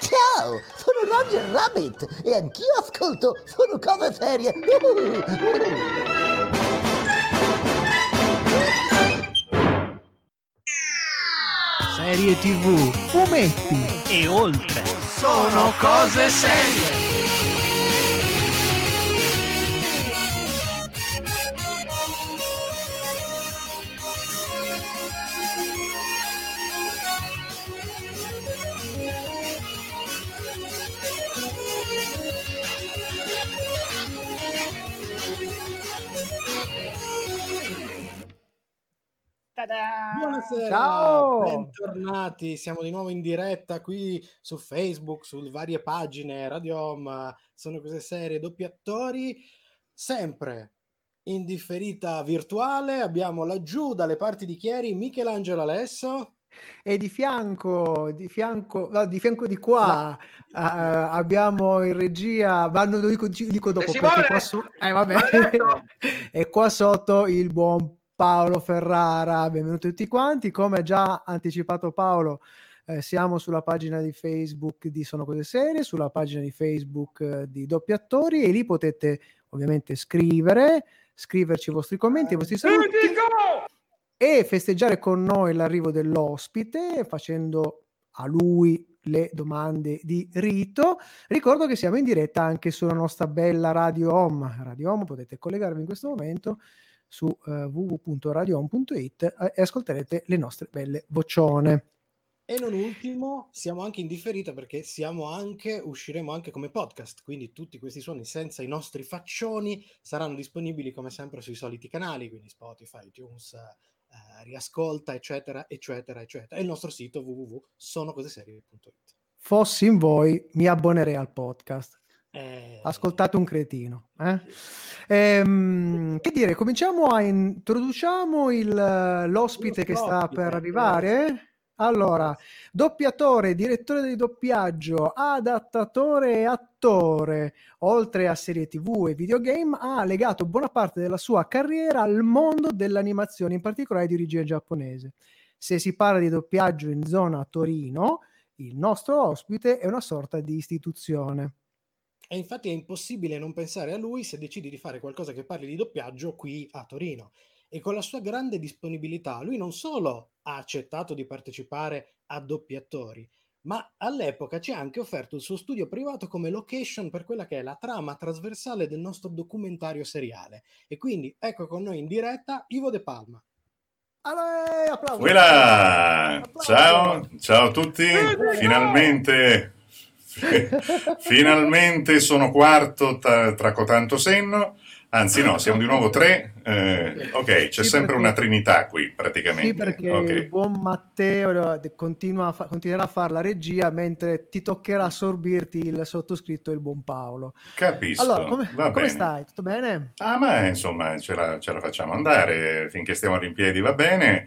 Ciao, sono Roger Rabbit e anch'io ascolto Sono cose serie. Serie TV, fumetti e oltre. Sono cose serie. Buonasera, Ciao! bentornati. Siamo di nuovo in diretta qui su Facebook, sulle varie pagine Radio Home, sono cose serie, doppi attori, sempre in differita virtuale. Abbiamo laggiù dalle parti di Chieri Michelangelo Alesso. E di fianco, di fianco, no, di fianco di qua eh, abbiamo in regia, ma non lo dico, dico dopo Simone! perché qua, so- eh, vabbè. E qua sotto il buon Paolo Ferrara. Benvenuti tutti quanti. Come già anticipato Paolo, eh, siamo sulla pagina di Facebook di Sono Cose Serie, sulla pagina di Facebook eh, di Doppi Attori e lì potete ovviamente scrivere, scriverci i vostri commenti, i vostri saluti e festeggiare con noi l'arrivo dell'ospite facendo a lui le domande di rito. Ricordo che siamo in diretta anche sulla nostra bella Radio Home. Radio Home potete collegarvi in questo momento su www.radiohome.it eh, e ascolterete le nostre belle vocione. E non ultimo, siamo anche in differita perché siamo anche, usciremo anche come podcast, quindi tutti questi suoni senza i nostri faccioni saranno disponibili come sempre sui soliti canali, quindi Spotify, iTunes, eh, riascolta, eccetera, eccetera, eccetera. E il nostro sito www.sonocoseserie.it. Fossi in voi, mi abbonerei al podcast. Eh, Ascoltate un cretino. eh? Ehm, che dire, cominciamo a introduciamo il, l'ospite che sta per arrivare. Allora, doppiatore, direttore di doppiaggio, adattatore e attore, oltre a serie TV e videogame, ha legato buona parte della sua carriera al mondo dell'animazione, in particolare di origine giapponese. Se si parla di doppiaggio in zona Torino, il nostro ospite è una sorta di istituzione. E infatti è impossibile non pensare a lui se decidi di fare qualcosa che parli di doppiaggio qui a Torino. E con la sua grande disponibilità, lui non solo ha accettato di partecipare a doppiatori, ma all'epoca ci ha anche offerto il suo studio privato come location per quella che è la trama trasversale del nostro documentario seriale. E quindi ecco con noi in diretta Ivo De Palma. Voilà! Applauso. Ciao, ciao a tutti. Finalmente, finalmente sono quarto tra, tra cotanto senno. Anzi, no, siamo di nuovo tre. Eh, ok, c'è Sì, sempre perché- una trinità qui praticamente. Sì, perché Ok. il buon Matteo continua a fa- continuerà a fare la regia mentre ti toccherà assorbirti il sottoscritto e il buon Paolo. Capisco. Allora, come, come stai? Tutto bene? Ah, ma insomma, ce la, ce la facciamo andare finché stiamo in piedi, va bene.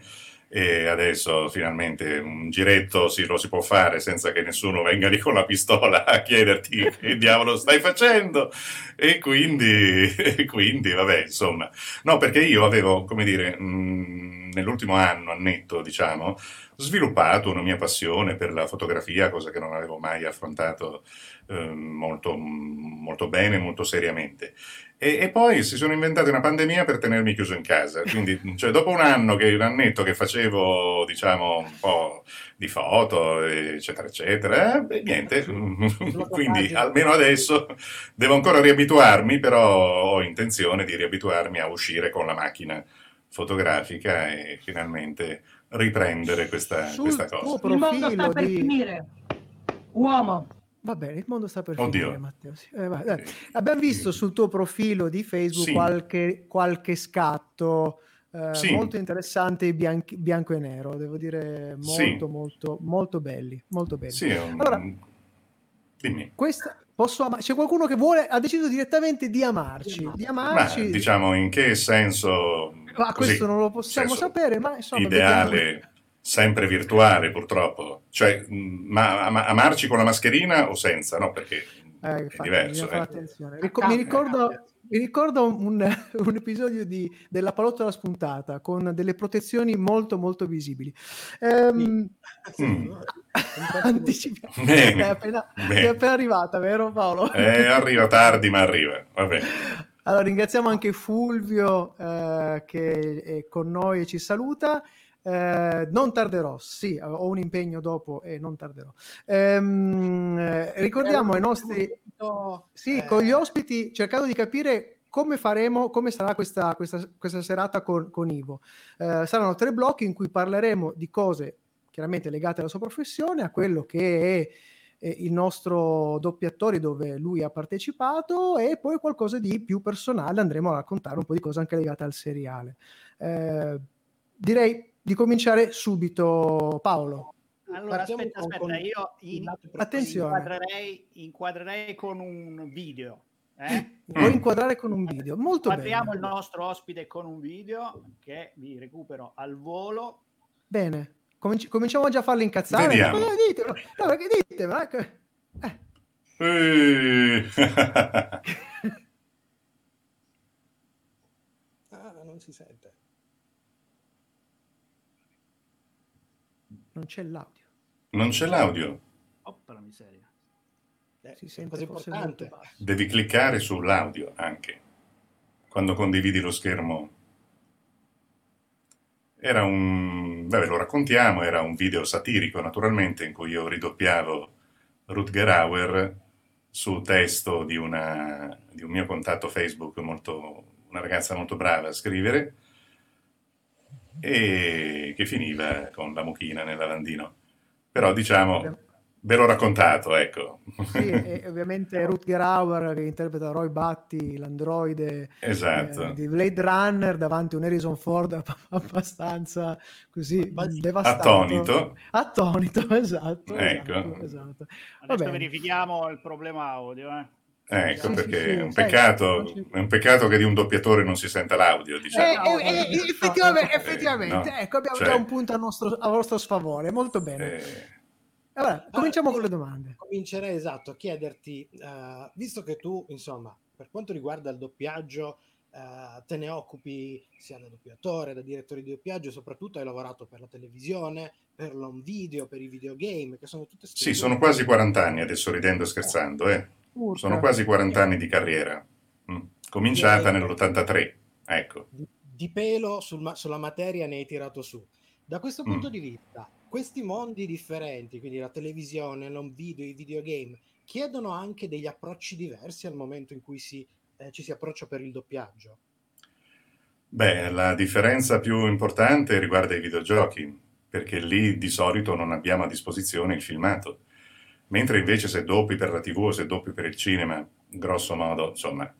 E adesso finalmente un giretto si, lo si può fare senza che nessuno venga lì con la pistola a chiederti che diavolo stai facendo. E quindi, e quindi, vabbè, insomma. No, perché io avevo, come dire, mh, nell'ultimo anno, annetto, diciamo, sviluppato una mia passione per la fotografia, cosa che non avevo mai affrontato eh, molto, molto bene, molto seriamente. E, e poi si sono inventati una pandemia per tenermi chiuso in casa. Quindi, cioè, dopo un anno che un annetto che facevo, diciamo, un po' di foto, eccetera, eccetera, eh, beh, niente. Quindi, almeno adesso devo ancora riabituarmi, però ho intenzione di riabituarmi a uscire con la macchina fotografica e finalmente riprendere questa, Sul questa cosa. Il mondo sta profilo per di... finire. Uomo. Va bene, il mondo sta per Oddio. finire, Matteo. sì. Eh, vai, dai. Abbiamo visto sul tuo profilo di Facebook Sì. qualche, qualche scatto eh, Sì. molto interessante, bianchi- bianco e nero, devo dire molto, Sì. molto, molto belli, molto belli. Sì, un- Allora, dimmi. questa, posso ama- c'è qualcuno che vuole, ha deciso direttamente di amarci, di Ma amarci. diciamo in che senso Ma così, questo non lo possiamo senso sapere, ma insomma, ideale, vediamo. sempre virtuale purtroppo. Cioè, ma ama- amarci con la mascherina o senza? No, perché Eh, è infatti, diverso. bisogna fare eh. attenzione. Ric- mi ricordo, mi ricordo un, un episodio di, della palottola spuntata con delle protezioni molto molto visibili. Ehm, Mm. anticipi- Bene, è, appena, bene. è appena arrivata, vero Paolo? Eh, arriva tardi, ma arriva. Va bene. Allora, ringraziamo anche Fulvio eh, che è con noi e ci saluta. Eh, non tarderò, sì, ho un impegno dopo e non tarderò. Ehm, eh, ricordiamo ai nostri... Sì, Eh, con gli ospiti, cercando di capire come faremo, come sarà questa, questa, questa serata con, con Ivo. Eh, saranno tre blocchi in cui parleremo di cose chiaramente legate alla sua professione, a quello che è eh, il nostro doppiatore dove lui ha partecipato e poi qualcosa di più personale, andremo a raccontare un po' di cose anche legate al seriale. Eh, direi di cominciare subito, Paolo. Allora, Partiamo aspetta, con- aspetta, io in- inquadrerei, inquadrerei con un video. Eh? Vuoi Mm. inquadrare con un video? Molto Inquadriamo bene. il nostro ospite con un video che vi recupero al volo. Bene, Cominci- cominciamo già a farli incazzare. Vediamo. Ma ditemelo, no, perché ditemelo, ecco. Eh, Eh. Ah, non si sente. Non c'è l'audio. non c'è l'audio. Oppa la miseria. Eh, Si sente importante. molto basso. Devi cliccare sull'audio anche quando condividi lo schermo. Era un, beh, ve lo raccontiamo, era un video satirico naturalmente in cui io ridoppiavo Rutger Hauer su testo di, una, di un mio contatto Facebook, molto, una ragazza molto brava a scrivere e che finiva con la mucchina nel lavandino. Però diciamo, ve l'ho raccontato, ecco. Sì, e ovviamente Rutger Hauer che interpreta Roy Batty, l'androide Esatto. eh, di Blade Runner davanti a un Harrison Ford abb- abbastanza così devastato. Attonito. Attonito, esatto. Ecco. esatto, esatto. Adesso bene. verifichiamo il problema audio. Eh. Ecco Sì, sì, perché sì, è, un peccato, è un peccato che di un doppiatore non si senta l'audio, Eh, diciamo. eh, eh, effettivamente, effettivamente, no, ecco, abbiamo cioè- già un punto a nostro, a vostro sfavore, molto bene. Eh, Allora, cominciamo Ah, con le domande. Comincerei esatto a chiederti, eh, visto che tu, insomma, per quanto riguarda il doppiaggio, eh, te ne occupi sia da doppiatore, da direttore di doppiaggio, soprattutto hai lavorato per la televisione, per l'on video, per i videogame, che sono tutte sì, sono quasi 40 anni, adesso ridendo e scherzando, eh. Urca. Sono quasi 40 anni di carriera. Mm. Cominciata nell'83, ecco. di, di pelo sul sulla materia ne hai tirato su. Da questo punto Mm. di vista, questi mondi differenti, quindi la televisione, l'on video, i videogame, chiedono anche degli approcci diversi al momento in cui si, eh, ci si approccia per il doppiaggio. Beh, la differenza più importante riguarda i videogiochi, perché lì di solito non abbiamo a disposizione il filmato. Mentre invece se doppi per la TV o se doppi per il cinema, grosso modo, insomma,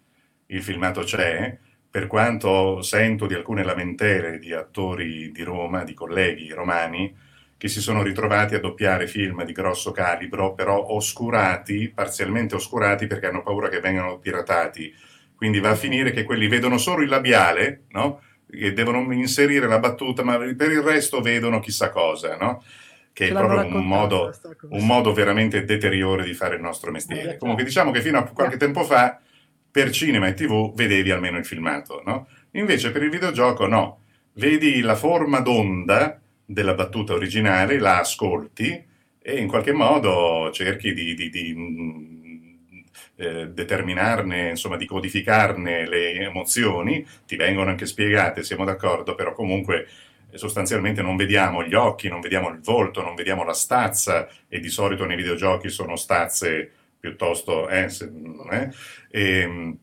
il filmato c'è, per quanto sento di alcune lamentele di attori di Roma, di colleghi romani, che si sono ritrovati a doppiare film di grosso calibro, però oscurati, parzialmente oscurati perché hanno paura che vengano piratati. Quindi va a finire che quelli vedono solo il labiale, no? E devono inserire la battuta, ma per il resto vedono chissà cosa, no? Che Ce è proprio un modo, un modo veramente deteriore di fare il nostro mestiere. Comunque diciamo che fino a qualche tempo fa per cinema e tv vedevi almeno il filmato, no? Invece per il videogioco no, vedi la forma d'onda della battuta originale, la ascolti e in qualche modo cerchi di, di- di, mm, eh, determinarne, insomma, di codificarne le emozioni, ti vengono anche spiegate, siamo d'accordo, però comunque sostanzialmente non vediamo gli occhi, non vediamo il volto, non vediamo la stazza. E di solito nei videogiochi sono stazze piuttosto, eh, se- eh, e,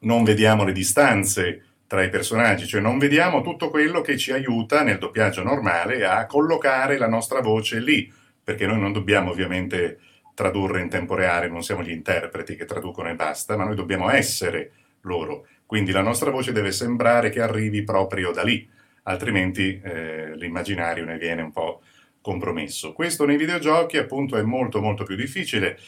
non vediamo le distanze tra i personaggi, cioè non vediamo tutto quello che ci aiuta nel doppiaggio normale a collocare la nostra voce lì, perché noi non dobbiamo ovviamente tradurre in tempo reale, non siamo gli interpreti che traducono e basta, ma noi dobbiamo essere loro. Quindi la nostra voce deve sembrare che arrivi proprio da lì, altrimenti eh, l'immaginario ne viene un po' compromesso. Questo nei videogiochi appunto è molto molto più difficile.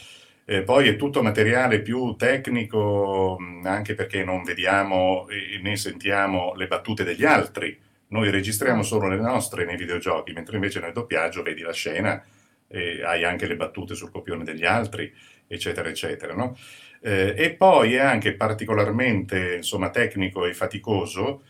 Eh, poi è tutto materiale più tecnico, anche perché non vediamo né sentiamo le battute degli altri. Noi registriamo solo le nostre nei videogiochi, mentre invece nel doppiaggio vedi la scena, e hai anche le battute sul copione degli altri, eccetera, eccetera. No? Eh, e poi è anche particolarmente insomma, tecnico e faticoso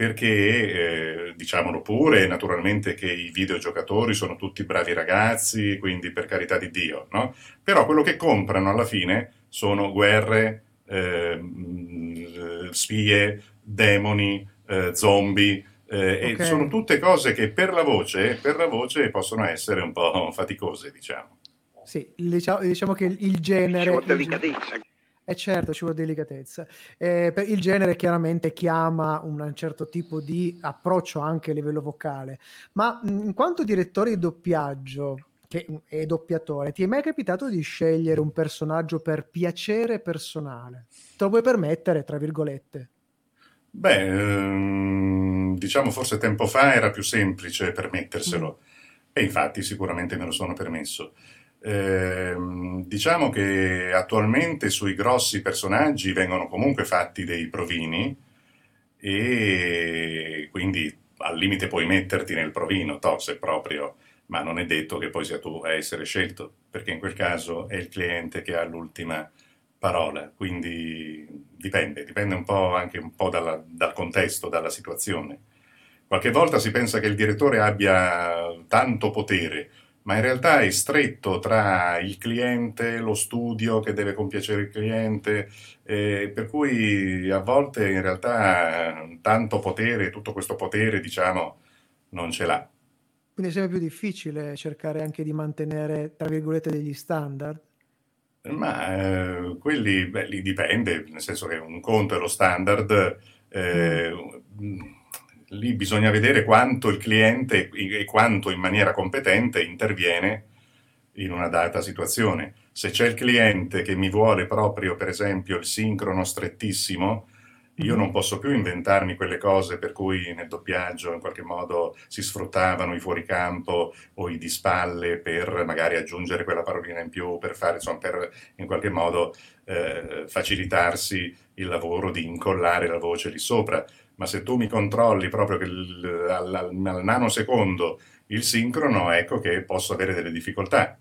perché, eh, diciamolo pure, naturalmente che i videogiocatori sono tutti bravi ragazzi, quindi per carità di Dio, no? Però quello che comprano alla fine sono guerre, eh, spie, demoni, eh, zombie, eh, okay. e sono tutte cose che per la, voce, per la voce possono essere un po' faticose, diciamo. Sì, diciamo, diciamo che il genere... Ci delicatezza. Eh certo, ci vuole delicatezza. Eh, il genere chiaramente chiama un certo tipo di approccio anche a livello vocale, ma in quanto direttore di doppiaggio che è doppiatore, ti è mai capitato di scegliere un personaggio per piacere personale? Te lo puoi permettere, tra virgolette? Beh, ehm, diciamo forse tempo fa era più semplice permetterselo mm. e infatti sicuramente me lo sono permesso. Eh, diciamo che attualmente sui grossi personaggi vengono comunque fatti dei provini e quindi al limite puoi metterti nel provino, to, se proprio, ma non è detto che poi sia tu a essere scelto, perché in quel caso è il cliente che ha l'ultima parola, quindi dipende, dipende un po' anche un po' dalla, dal contesto, dalla situazione. Qualche volta si pensa che il direttore abbia tanto potere, ma in realtà è stretto tra il cliente, lo studio che deve compiacere il cliente, eh, per cui a volte in realtà tanto potere, tutto questo potere, diciamo, non ce l'ha. Quindi è sempre più difficile cercare anche di mantenere, tra virgolette, degli standard? Ma eh, quelli, beh, dipende, nel senso che un conto è lo standard, eh, mm lì bisogna vedere quanto il cliente e quanto in maniera competente interviene in una data situazione. Se c'è il cliente che mi vuole proprio, per esempio, il sincrono strettissimo, io non posso più inventarmi quelle cose per cui nel doppiaggio in qualche modo si sfruttavano i fuoricampo o i di spalle per magari aggiungere quella parolina in più, per fare, insomma, per in qualche modo eh, facilitarsi il lavoro di incollare la voce lì sopra ma se tu mi controlli proprio il, al, al, al nanosecondo il sincrono, ecco che posso avere delle difficoltà.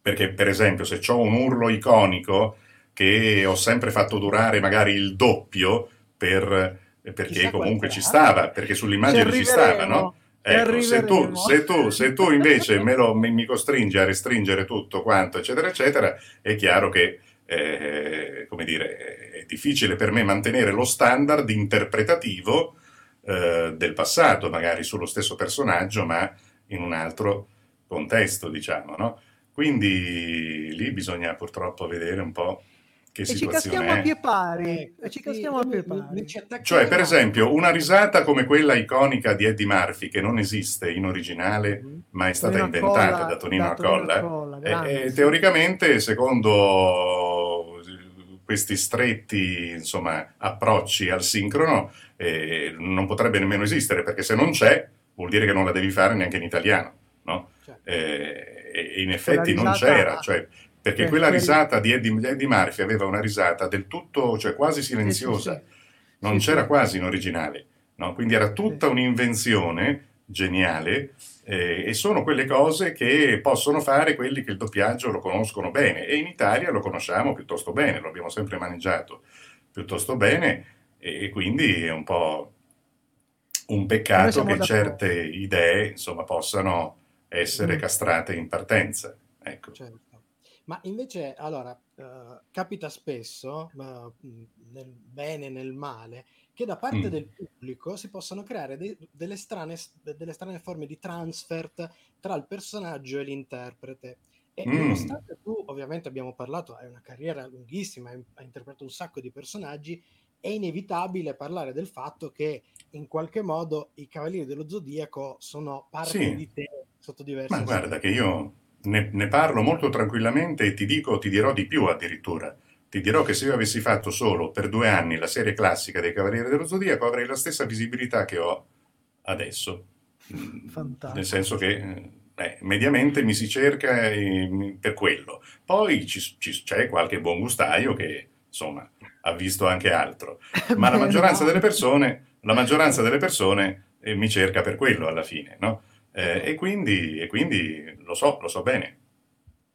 Perché, per esempio, se ho un urlo iconico che ho sempre fatto durare magari il doppio per, perché Chissà comunque ci stava, perché sull'immagine ci stava, no? Ecco, se tu, se, tu, se tu, invece me lo, mi, mi costringi a restringere tutto quanto, eccetera, eccetera, è chiaro che eh, come dire, difficile per me mantenere lo standard interpretativo eh, del passato, magari sullo stesso personaggio, ma in un altro contesto, diciamo, no? Quindi lì bisogna purtroppo vedere un po' che e ci caschiamo a pie pari, e ci caschiamo a pie pari. Cioè, per esempio, una risata come quella iconica di Eddie Murphy, che non esiste in originale, mm-hmm. ma è stata Tonino inventata Colla, da Tonino Accolla, Accolla e, e, teoricamente, secondo questi stretti insomma, approcci al sincrono, eh, non potrebbe nemmeno esistere, perché se non c'è, vuol dire che non la devi fare neanche in italiano, no? Certo. Eh, e in effetti non c'era, cioè perché quella risata di Eddie, Eddie, Murphy aveva una risata del tutto, cioè quasi silenziosa, non c'era quasi in originale, no? quindi era tutta un'invenzione geniale eh, e sono quelle cose che possono fare quelli che il doppiaggio lo conoscono bene e in Italia lo conosciamo piuttosto bene, lo abbiamo sempre maneggiato piuttosto bene e, e quindi è un po' un peccato che certe idee insomma possano essere mm. castrate in partenza. Ecco. Certo. Ma invece, allora, eh, capita spesso, eh, nel bene e nel male, che da parte mm. del pubblico si possano creare de- delle, strane, delle strane forme di transfert tra il personaggio e l'interprete. E mm. nonostante tu, ovviamente abbiamo parlato, hai una carriera lunghissima, hai, hai interpretato un sacco di personaggi, è inevitabile parlare del fatto che in qualche modo i Cavalieri dello Zodiaco sono parte sì. di te sotto diversi Ma guarda che io ne, ne, parlo molto tranquillamente e ti dico, ti dirò di più addirittura. Ti dirò che se io avessi fatto solo per due anni la serie classica dei Cavalieri dello Zodiaco avrei la stessa visibilità che ho adesso. Fantastico. Nel senso che eh, mediamente mi si cerca eh, per quello. Poi ci, ci, c'è qualche buon gustaio che insomma ha visto anche altro. Ma la maggioranza delle persone, la maggioranza delle persone eh, mi cerca per quello alla fine, no? Eh, e, quindi, e quindi lo so, lo so bene.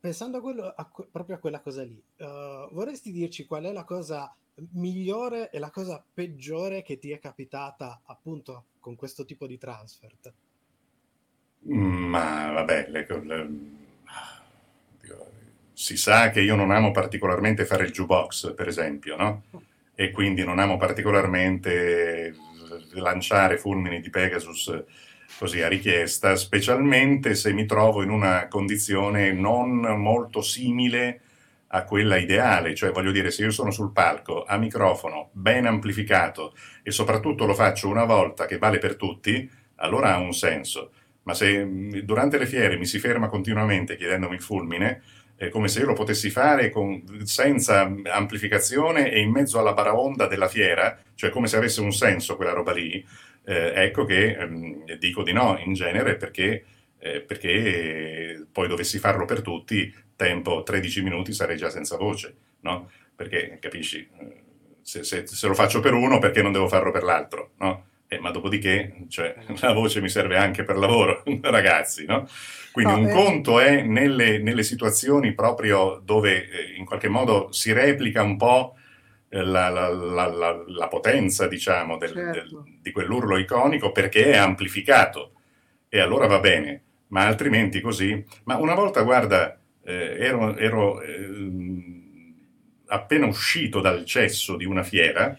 Pensando a quello, a proprio a quella cosa lì, uh, vorresti dirci qual è la cosa migliore e la cosa peggiore che ti è capitata appunto con questo tipo di transfer? Ma vabbè, le, le, si sa che io non amo particolarmente fare il jukebox, per esempio, no? E quindi non amo particolarmente lanciare fulmini di Pegasus così a richiesta, specialmente se mi trovo in una condizione non molto simile a quella ideale, cioè voglio dire se io sono sul palco a microfono ben amplificato e soprattutto lo faccio una volta che vale per tutti, allora ha un senso. Ma se durante le fiere mi si ferma continuamente chiedendomi il fulmine, è come se io lo potessi fare con, senza amplificazione e in mezzo alla baraonda della fiera, cioè come se avesse un senso quella roba lì, eh, ecco che ehm, dico di no in genere perché, eh, perché poi dovessi farlo per tutti, tempo 13 minuti sarei già senza voce, no? Perché capisci, se, se, se lo faccio per uno perché non devo farlo per l'altro, no? Eh, ma dopodiché cioè, la voce mi serve anche per lavoro, ragazzi, no? Quindi no, un eh... conto è nelle, nelle, situazioni proprio dove eh, in qualche modo si replica un po' la, la, la, la potenza, diciamo, del, certo. del, di quell'urlo iconico perché è amplificato e allora va bene, ma altrimenti così. Ma una volta, guarda, eh, ero, ero eh, appena uscito dal cesso di una fiera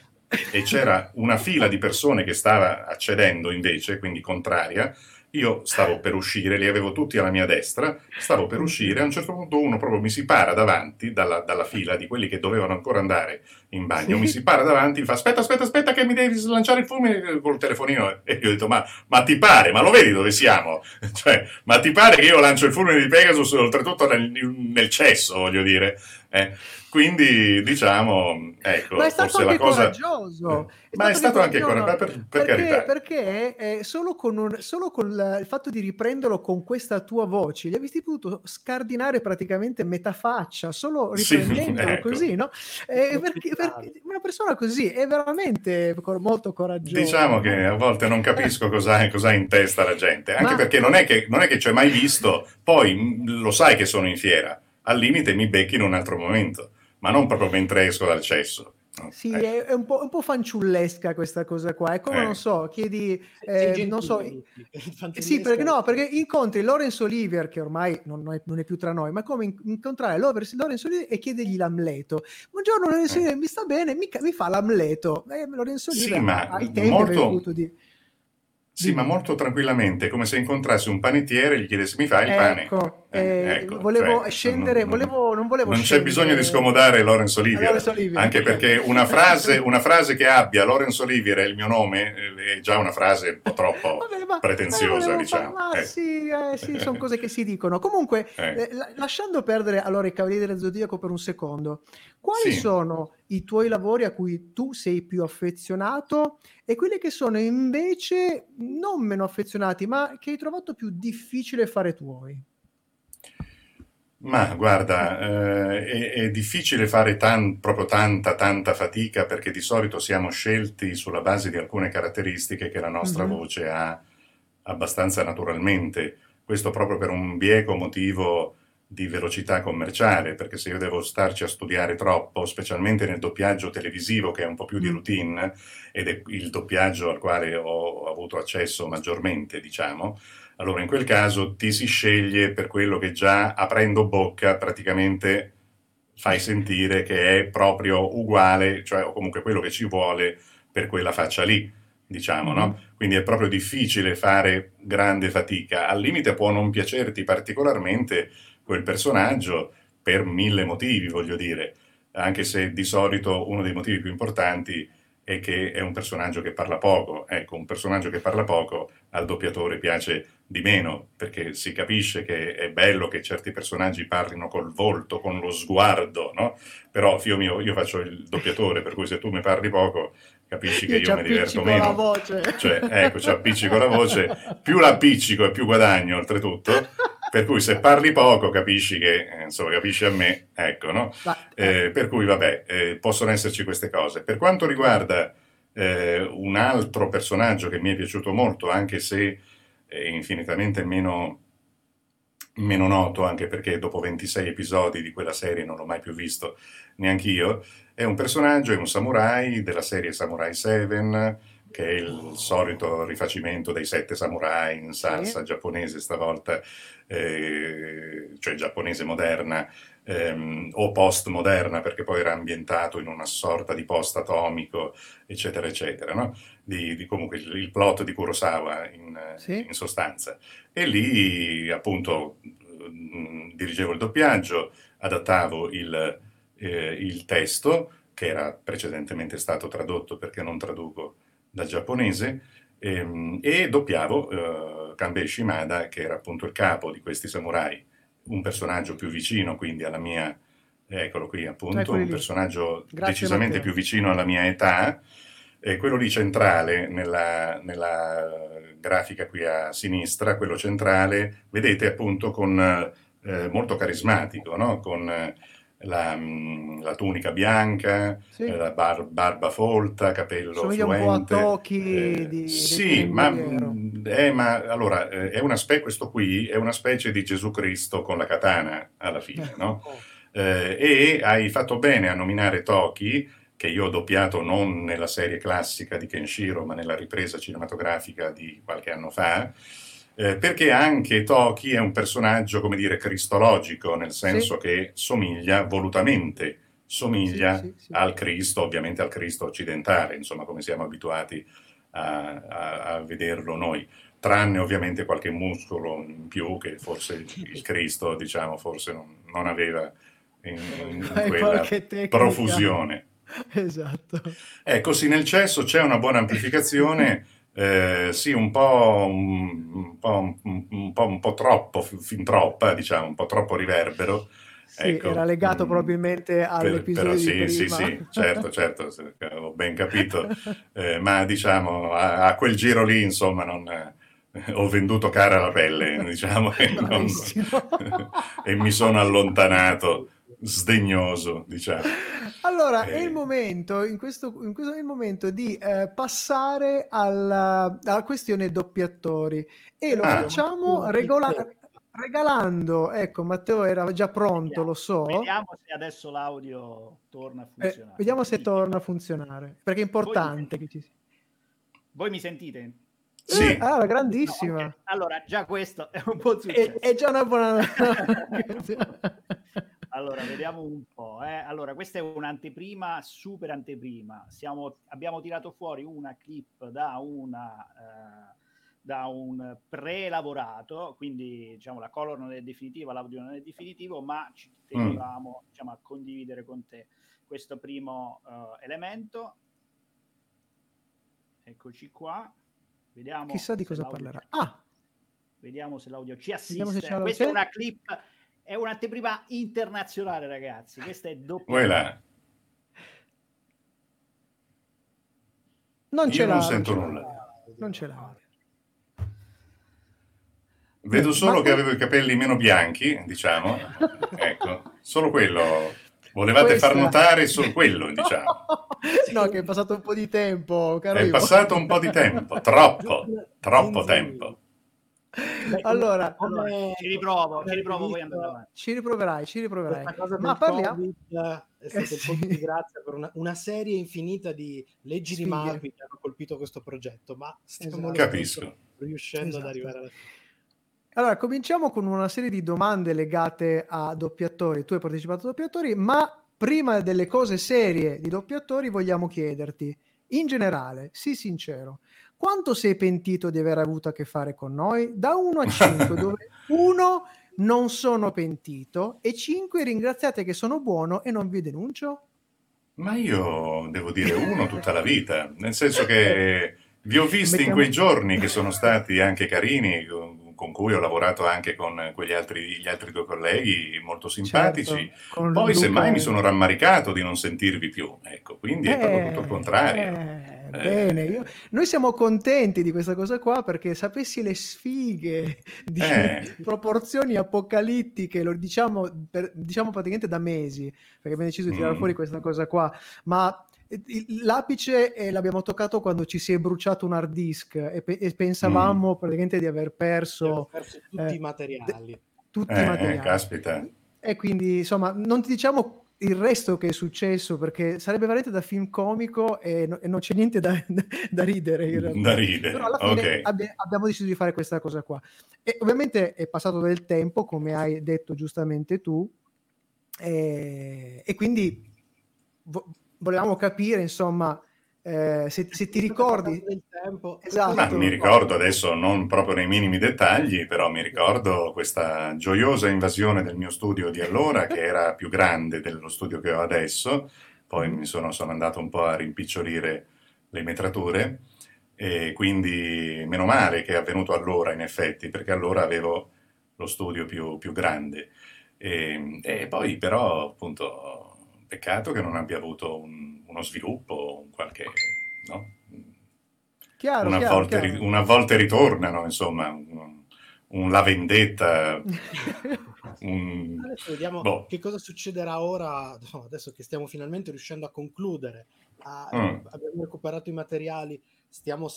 e c'era una fila di persone che stava accedendo invece, quindi contraria, io stavo per uscire, li avevo tutti alla mia destra, stavo per uscire, a un certo punto uno proprio mi si para davanti dalla, dalla fila di quelli che dovevano ancora andare in bagno, sì. mi si para davanti, fa aspetta, aspetta, aspetta che mi devi slanciare il fulmine col telefonino e io ho detto ma, ma ti pare, ma lo vedi dove siamo? Cioè, ma ti pare che io lancio il fulmine di Pegasus oltretutto nel, nel cesso, voglio dire? Eh? Quindi diciamo, ecco, ma è stato forse anche la cosa... coraggioso. È ma è stato anche coraggioso, per, per perché, carità. Perché eh, solo, con, un, solo con il fatto di riprenderlo con questa tua voce, gli avresti potuto scardinare praticamente metà faccia, solo riprendendolo sì, ecco. così, no? Eh, perché, perché, una persona così è veramente molto coraggiosa. Diciamo che a volte non capisco cosa, cosa ha in testa la gente, anche ma... perché non è che, non è che ci hai mai visto, poi lo sai che sono in fiera, al limite mi becchi in un altro momento ma non proprio mentre esco dal cesso. No, sì, eh. è, un po', un po', fanciullesca questa cosa qua. È come, eh. non so, chiedi, eh, non so, sì, perché no, perché incontri Lorenzo Olivier, che ormai non è, non è più tra noi, ma come incontrare Lorenzo Olivier e chiedergli l'Amleto. Buongiorno Lorenzo Olivier, mi sta bene, mi, mi fa l'Amleto. Eh, Lorenzo Olivier sì, ma ai tempi molto... di sì, ma molto tranquillamente, come se incontrassi un panettiere e gli chiedessi mi fai il pane. Ecco, eh, eh, ecco volevo cioè, scendere, non, volevo, non volevo Non scendere... c'è bisogno di scomodare Lorenzo Olivier, anche perché una frase, una frase, che abbia Lorenzo Olivier è il mio nome eh, è già una frase un po' troppo Vabbè, ma, pretenziosa, ma diciamo. Ma eh. sì, eh, sì, sono cose che si dicono. Comunque, eh. lasciando perdere allora i Cavalieri del Zodiaco per un secondo, quali sì. sono i tuoi lavori a cui tu sei più affezionato e quelli che sono invece non meno affezionati, ma che hai trovato più difficile fare tuoi? Ma guarda, eh, è, è, difficile fare tan, proprio tanta, tanta fatica perché di solito siamo scelti sulla base di alcune caratteristiche che la nostra mm-hmm. voce ha abbastanza naturalmente. Questo proprio per un bieco motivo di velocità commerciale, perché se io devo starci a studiare troppo, specialmente nel doppiaggio televisivo che è un po' più di mm. routine ed è il doppiaggio al quale ho avuto accesso maggiormente, diciamo, allora in quel caso ti si sceglie per quello che già aprendo bocca praticamente fai sentire che è proprio uguale, cioè o comunque quello che ci vuole per quella faccia lì, diciamo, no? Mm. Quindi è proprio difficile fare grande fatica. Al limite può non piacerti particolarmente quel personaggio per mille motivi, voglio dire, anche se di solito uno dei motivi più importanti è che è un personaggio che parla poco. Ecco, un personaggio che parla poco al doppiatore piace di meno, perché si capisce che è bello che certi personaggi parlino col volto, con lo sguardo, no? Però, figlio mio, io faccio il doppiatore, per cui se tu mi parli poco, capisci che io, io mi diverto meno. La voce. Cioè, ecco, ci appiccico la voce, più la appiccico e più guadagno, oltretutto. Per cui se parli poco capisci che, eh, insomma, capisci a me, ecco, no? Ma, eh, per cui, vabbè, eh, possono esserci queste cose. Per quanto riguarda eh, un altro personaggio che mi è piaciuto molto, anche se è infinitamente meno, meno noto, anche perché dopo 26 episodi di quella serie non l'ho mai più visto neanche io. È un personaggio, è un samurai della serie Samurai 7, che è il solito rifacimento dei sette samurai in salsa giapponese stavolta, eh, cioè giapponese moderna ehm, o postmoderna perché poi era ambientato in una sorta di post atomico, eccetera, eccetera, no? di, di, comunque il, il, plot di Kurosawa in, sì. in sostanza. E lì appunto mh, dirigevo il doppiaggio, adattavo il, eh, il testo che era precedentemente stato tradotto perché non traduco dal giapponese ehm, e doppiavo eh, Kanbei Shimada che era appunto il capo di questi samurai, un personaggio più vicino quindi alla mia, eccolo qui appunto, un personaggio Grazie decisamente più vicino alla mia età, e quello lì centrale nella, nella, grafica qui a sinistra, quello centrale, vedete appunto con eh, molto carismatico, no? con la, mm, la, tunica bianca, sì. eh, la bar, barba folta, capello Somiglia fluente. un po' a tocchi eh, di, Sì, ma, mm, eh, ma, allora, eh, è una spe- questo qui è una specie di Gesù Cristo con la katana alla fine, no? Eh, e hai fatto bene a nominare Toki, che io ho doppiato non nella serie classica di Kenshiro, ma nella ripresa cinematografica di qualche anno fa, eh, perché anche Toki è un personaggio, come dire, cristologico, nel senso sì. che somiglia volutamente, somiglia sì, sì, al Cristo, ovviamente al Cristo occidentale, insomma, come siamo abituati a, a, a, vederlo noi, tranne ovviamente qualche muscolo in più che forse il Cristo, diciamo, forse non, non aveva in, in quella profusione. Esatto. Ecco, sì, nel cesso c'è una buona amplificazione eh, sì, un po', un, po', un, po', un po' troppo, fin troppa, diciamo, un po' troppo riverbero. Sì, ecco, era legato mh, mm, probabilmente all'episodio per, però, sì, sì, sì, certo, certo, ho ben capito, eh, ma diciamo a, a, quel giro lì, insomma, non, eh, ho venduto cara la pelle, diciamo, e, non, e mi sono allontanato sdegnoso, diciamo. Allora, eh. è il momento, in questo, in questo è il momento di eh, passare alla, alla, questione doppiatori e lo ah. facciamo regola- regalando, ecco Matteo era già pronto, vediamo, lo so. Vediamo se adesso l'audio torna a eh, funzionare. Eh, vediamo se torna a funzionare, perché è importante voi che ci Voi mi sentite? Sì. Eh, ah, grandissima. No, okay. Allora, già questo è un po' successo. È, è già una buona... Allora, vediamo un po'. Eh. Allora, questa è un'anteprima, super anteprima. Siamo, abbiamo tirato fuori una clip da, una, eh, da un pre-lavorato, quindi diciamo la color non è definitiva, l'audio non è definitivo, ma ci tenevamo mm. diciamo, a condividere con te questo primo uh, elemento. Eccoci qua. Vediamo Chissà di cosa parlerà. Ah! Vediamo se l'audio ci assiste. Questa è una clip è un'anteprima internazionale, ragazzi. Questa è doppia. Voilà. Non ce l'ha. Non sento nulla. Non ce l'ha. Vedo solo Ma... che avevo i capelli meno bianchi, diciamo. ecco, solo quello. Volevate Questa... far notare solo quello, diciamo. no, che è passato un po' di tempo. Caro è passato un po' di tempo, troppo, troppo tempo allora, allora, ci riprovo, ci riprovo poi andare avanti. Ci riproverai, ci riproverai. Ma parliamo COVID è stato eh, sì. di grazia per una, una, serie infinita di leggi Spighe. di Marvel che hanno colpito questo progetto, ma stiamo esatto. riuscendo esatto. ad arrivare alla fine. Allora, cominciamo con una serie di domande legate a doppiatori. Tu hai partecipato a doppiatori, ma prima delle cose serie di doppiatori vogliamo chiederti, in generale, sii sincero, quanto sei pentito di aver avuto a che fare con noi? Da 1 a 5, dove 1 non sono pentito e 5 ringraziate che sono buono e non vi denuncio? Ma io devo dire uno tutta la vita, nel senso che vi ho visti in quei giorni che sono stati anche carini, con cui ho lavorato anche con quegli altri, gli altri due colleghi molto simpatici. Certo, Poi semmai mi sono rammaricato di non sentirvi più, ecco, quindi è proprio tutto il contrario. Eh Bene, io, noi siamo contenti di questa cosa qua perché sapessi le sfighe di eh. proporzioni apocalittiche, lo diciamo, per, diciamo praticamente da mesi, perché abbiamo deciso di tirare mm. fuori questa cosa qua, ma il- l'apice eh, l'abbiamo toccato quando ci si è bruciato un hard disk e, pe- e pensavamo praticamente di aver perso perso tutti eh, i materiali. tutti Eh, i eh, materiali. caspita. E quindi, insomma, non ti diciamo il resto che è successo perché sarebbe veramente da film comico e, no- e non c'è niente da, da ridere in realtà. Da ridere, Però alla fine ok. abbia- abbiamo deciso di fare questa cosa qua. E ovviamente è passato del tempo, come hai detto giustamente tu, e, e quindi vo- volevamo capire, insomma, eh, se, se ti ricordi... del tempo. Esatto. Ma mi ricordo adesso, non proprio nei minimi dettagli, però mi ricordo questa gioiosa invasione del mio studio di allora, che era più grande dello studio che ho adesso. Poi mi sono, sono andato un po' a rimpicciolire le metrature e quindi meno male che è avvenuto allora, in effetti, perché allora avevo lo studio più, più grande. E, e poi però, appunto, peccato che non abbia avuto un- uno sviluppo, un qualche... no? Chiaro, una, chiaro, volte, chiaro. una volte ritornano, insomma, un, un La Vendetta, un... Adesso vediamo Boh. che cosa succederà ora, adesso che stiamo finalmente riuscendo a concludere. a- Mm. Abbiamo recuperato i materiali, stiamo,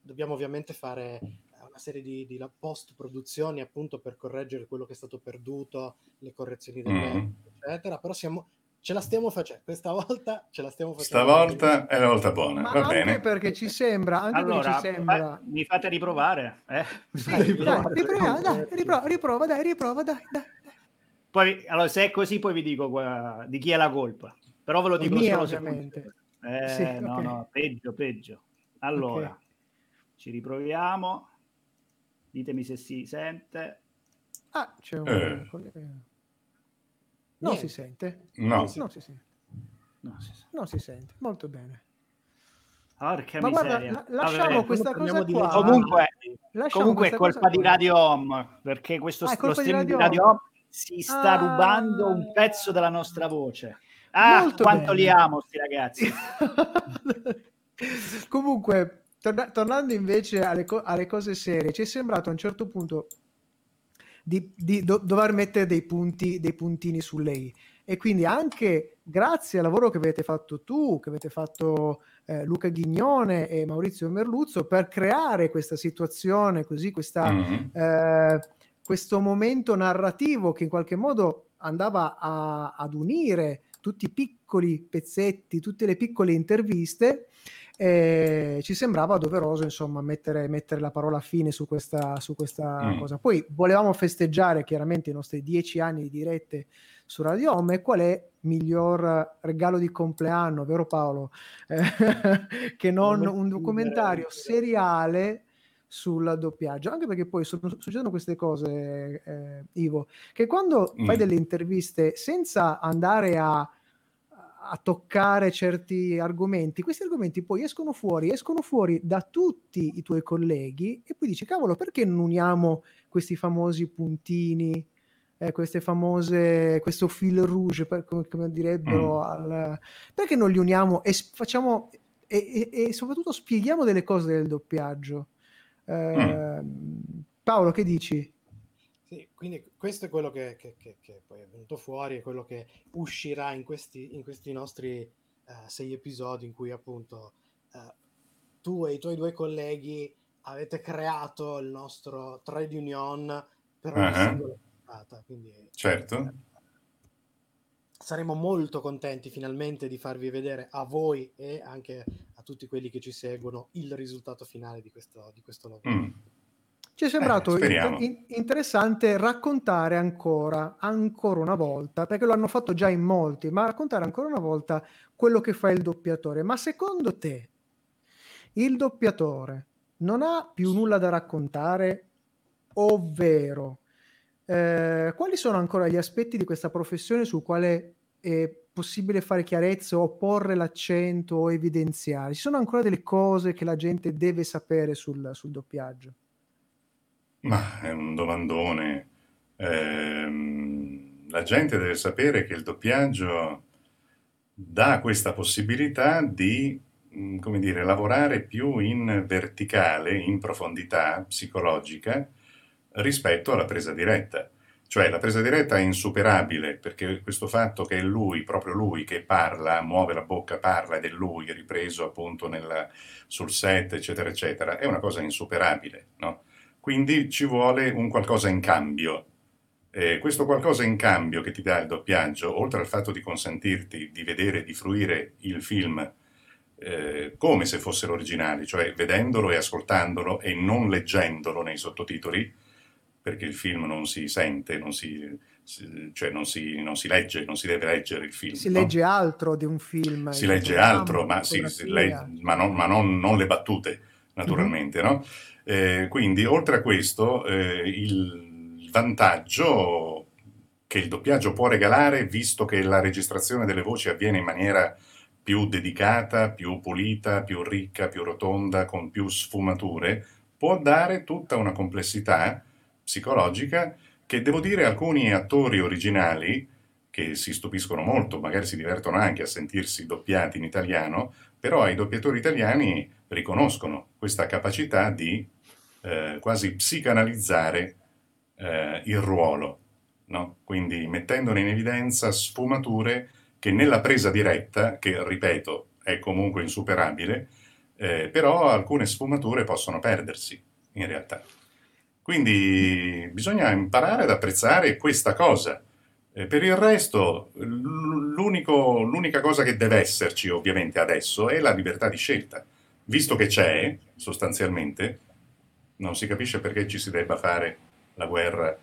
dobbiamo ovviamente fare eh, una serie di, di la- post-produzioni appunto per correggere quello che è stato perduto, le correzioni del Mm. eccetera, però siamo, ce la stiamo facendo, questa volta ce la stiamo facendo. Stavolta è la volta buona, Ma va anche bene. perché ci sembra, anche Allora, perché ci sembra... mi fate riprovare? Eh? Sì, dai, riprovare? riprova, dai, riprova, riprova, dai, riprova, dai, dai. Poi, allora, se è così, poi vi dico qua- di chi è la colpa. Però ve lo dico mia, solo se ovviamente. Eh, Sì, no, ok. no, peggio, peggio. Allora, Ok. ci riproviamo. Ditemi se si sente. Ah, c'è un... Eh. Non Niente. si sente. No, Non si sente. No, si sa. Non si sente. Molto bene. Porca Ma guarda, miseria. la- lasciamo Vabbè, questa cosa di qua. Comunque, comunque è colpa di qua. Radio Home perché questo Ah, lo stream di Radio Radio Home. Home si sta Ah. rubando un pezzo della nostra voce. Ah, Molto quanto bene. li amo sti ragazzi. Comunque, torna- tornando invece alle, co- alle cose serie, ci è sembrato a un certo punto di, di do- dover mettere dei, punti, dei puntini su lei. E quindi anche grazie al lavoro che avete fatto tu, che avete fatto eh, Luca Ghignone e Maurizio Merluzzo per creare questa situazione, così questa, Mhm. eh, questo momento narrativo che in qualche modo andava a- ad unire tutti i piccoli pezzetti, tutte le piccole interviste, eh, ci sembrava doveroso insomma mettere, mettere la parola fine su questa, su questa Mm. cosa. Poi volevamo festeggiare chiaramente i nostri dieci anni di dirette su Radio Home e qual è miglior regalo di compleanno, vero Paolo? Eh, che non un documentario seriale sul doppiaggio, anche perché poi sono- succedono queste cose, eh, Ivo, che quando fai Mm. delle interviste senza andare a, a toccare certi argomenti, questi argomenti poi escono fuori, escono fuori da tutti i tuoi colleghi e poi dici, cavolo, perché non uniamo questi famosi puntini, eh, queste famose, questo fil rouge, per- come, come direbbero, Mm. al- perché non li uniamo e facciamo e, e- e soprattutto spieghiamo delle cose del doppiaggio. Eh, Paolo, che dici? Quindi questo è quello che, che- che- che poi è venuto fuori, è quello che uscirà in questi, in questi nostri eh, sei episodi in cui appunto eh, tu e i tuoi due colleghi avete creato il nostro trade union per ogni Ah. singola puntata. Quindi Certo. saremo molto contenti finalmente di farvi vedere a voi e anche a tutti quelli che ci seguono il risultato finale di questo, di questo lavoro. Mm. Ci è sembrato Eh, in- interessante raccontare ancora, ancora una volta, perché lo hanno fatto già in molti, ma raccontare ancora una volta quello che fa il doppiatore. Ma secondo te il doppiatore non ha più nulla da raccontare, ovvero eh, quali sono ancora gli aspetti di questa professione sul quale è possibile fare chiarezza o porre l'accento o evidenziare? Ci sono ancora delle cose che la gente deve sapere sul, sul doppiaggio? Ma è un domandone. Ehm, la gente deve sapere che il doppiaggio dà questa possibilità di, mm, come dire, lavorare più in verticale, in profondità psicologica rispetto alla presa diretta. Cioè la presa diretta è insuperabile perché questo fatto che è lui, proprio lui, che parla, muove la bocca, parla ed è lui ripreso appunto nel, sul set, eccetera, eccetera, è una cosa insuperabile, no? Quindi ci vuole un qualcosa in cambio. Eh, questo qualcosa in cambio che ti dà il doppiaggio, oltre al fatto di consentirti di vedere, di fruire il film eh, come se fosse l'originale, cioè vedendolo e ascoltandolo e non leggendolo nei sottotitoli, perché il film non si sente, non si, cioè non si, non si legge, non si deve leggere il film. Si no? legge altro di un film. Si legge altro, ma, si, si legge, ma, non, ma non, non, le battute, naturalmente. Mm-hmm. No? Eh, quindi, oltre a questo, eh, il vantaggio che il doppiaggio può regalare, visto che la registrazione delle voci avviene in maniera più dedicata, più pulita, più ricca, più rotonda, con più sfumature, può dare tutta una complessità psicologica che devo dire alcuni attori originali che si stupiscono molto, magari si divertono anche a sentirsi doppiati in italiano, però i doppiatori italiani riconoscono questa capacità di eh, quasi psicanalizzare eh, il ruolo, no? quindi mettendone in evidenza sfumature che nella presa diretta, che ripeto è comunque insuperabile, eh, però alcune sfumature possono perdersi in realtà. Quindi bisogna imparare ad apprezzare questa cosa. Eh, per il resto, l'unica cosa che deve esserci ovviamente adesso è la libertà di scelta. Visto che c'è, sostanzialmente, non si capisce perché ci si debba fare la guerra,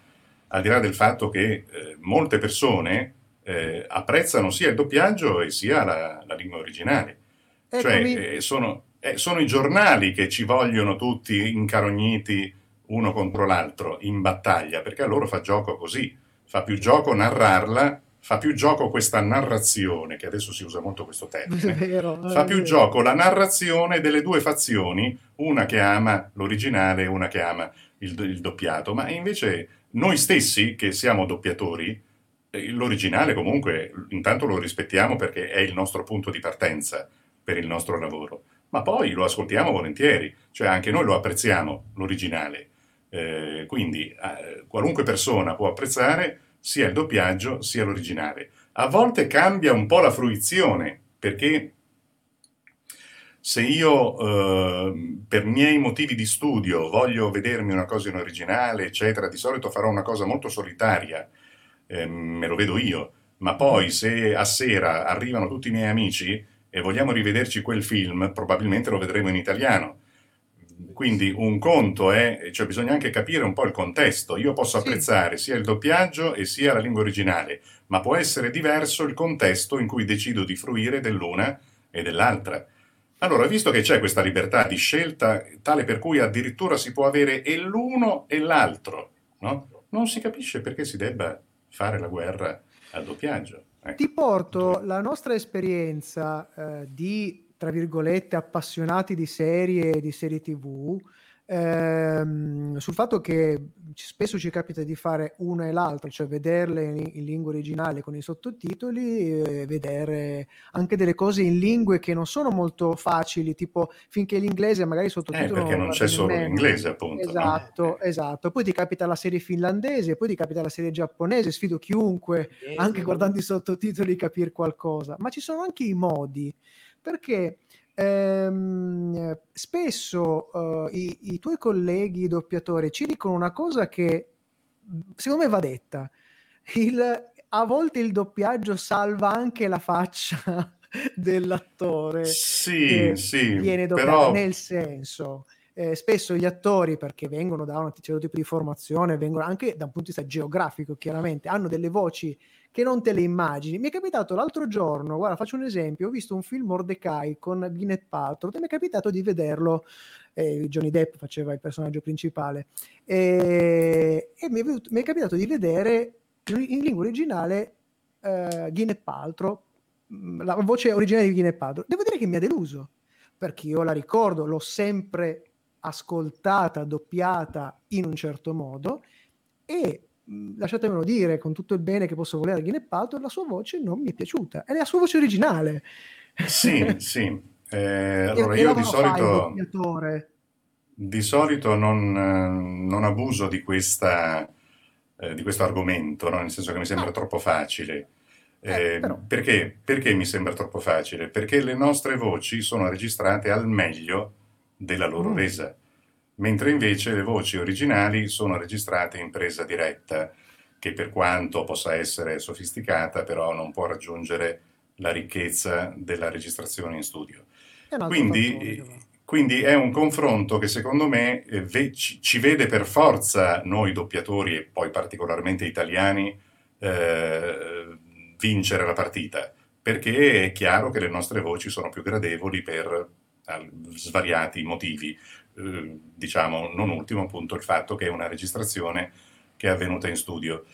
al di là del fatto che eh, molte persone eh, apprezzano sia il doppiaggio e sia la, la lingua originale. Eccomi. Cioè, eh, sono, eh, sono, i giornali che ci vogliono tutti incarogniti uno contro l'altro in battaglia, perché a loro fa gioco così, fa più gioco narrarla, fa più gioco questa narrazione, che adesso si usa molto questo termine, vero, fa più vero. gioco la narrazione delle due fazioni, una che ama l'originale e una che ama il, il doppiato, ma invece noi stessi, che siamo doppiatori, eh, l'originale comunque intanto lo rispettiamo perché è il nostro punto di partenza per il nostro lavoro, ma poi lo ascoltiamo volentieri, cioè anche noi lo apprezziamo, l'originale. Eh, quindi eh, qualunque persona può apprezzare sia il doppiaggio sia l'originale. A volte cambia un po' la fruizione, perché se io eh, per miei motivi di studio voglio vedermi una cosa in originale, eccetera, di solito farò una cosa molto solitaria, eh, me lo vedo io, ma poi se a sera arrivano tutti i miei amici e vogliamo rivederci quel film, probabilmente lo vedremo in italiano. Quindi un conto è, cioè bisogna anche capire un po' il contesto. Io posso sì. apprezzare sia il doppiaggio e sia la lingua originale, ma può essere diverso il contesto in cui decido di fruire dell'una e dell'altra. Allora, visto che c'è questa libertà di scelta, tale per cui addirittura si può avere e l'uno e l'altro, no? non si capisce perché si debba fare la guerra al doppiaggio. Ecco. Ti porto la nostra esperienza eh, di, tra virgolette, appassionati di serie e di serie tv ehm, sul fatto che spesso ci capita di fare una e l'altra, cioè vederle in, in lingua originale con i sottotitoli e vedere anche delle cose in lingue che non sono molto facili, tipo finché l'inglese magari i sottotitoli... Eh, perché non c'è solo l'inglese appunto. Esatto, no? esatto. Poi ti capita la serie finlandese, poi ti capita la serie giapponese, sfido chiunque, anche guardando i sottotitoli, capire qualcosa. Ma ci sono anche i modi, perché ehm, spesso uh, i, i, tuoi colleghi doppiatori ci dicono una cosa che secondo me va detta. Il, a volte il doppiaggio salva anche la faccia dell'attore. Sì, sì. Viene doppiato però... nel senso. Eh, spesso gli attori, perché vengono da un certo tipo di formazione, vengono anche da un punto di vista geografico, chiaramente, hanno delle voci che non te le immagini. Mi è capitato l'altro giorno, guarda, faccio un esempio, ho visto un film Mordecai con Gwyneth Paltrow e mi è capitato di vederlo, eh, Johnny Depp faceva il personaggio principale, e, e mi, è venuto, mi, è capitato di vedere in lingua originale eh, Gwyneth Paltrow, mm, la voce originale di Gwyneth Paltrow. Devo dire che mi ha deluso, perché io la ricordo, l'ho sempre ascoltata, doppiata in un certo modo e lasciatemelo dire con tutto il bene che posso volere a Gwyneth Paltrow, la sua voce non mi è piaciuta. È la sua voce originale. Sì, sì. Eh, allora io di solito, di solito non, non, abuso di questa eh, di questo argomento, no? nel senso che mi sembra No. troppo facile. Eh, Eh, perché? Perché mi sembra troppo facile? Perché le nostre voci sono registrate al meglio della loro Mm. resa, mentre invece le voci originali sono registrate in presa diretta, che per quanto possa essere sofisticata, però non può raggiungere la ricchezza della registrazione in studio. Quindi, quindi è un confronto che secondo me eh, ci, vede per forza noi doppiatori e poi particolarmente italiani eh, vincere la partita, perché è chiaro che le nostre voci sono più gradevoli per svariati motivi. Eh, diciamo, non ultimo appunto il fatto che è una registrazione che è avvenuta in studio.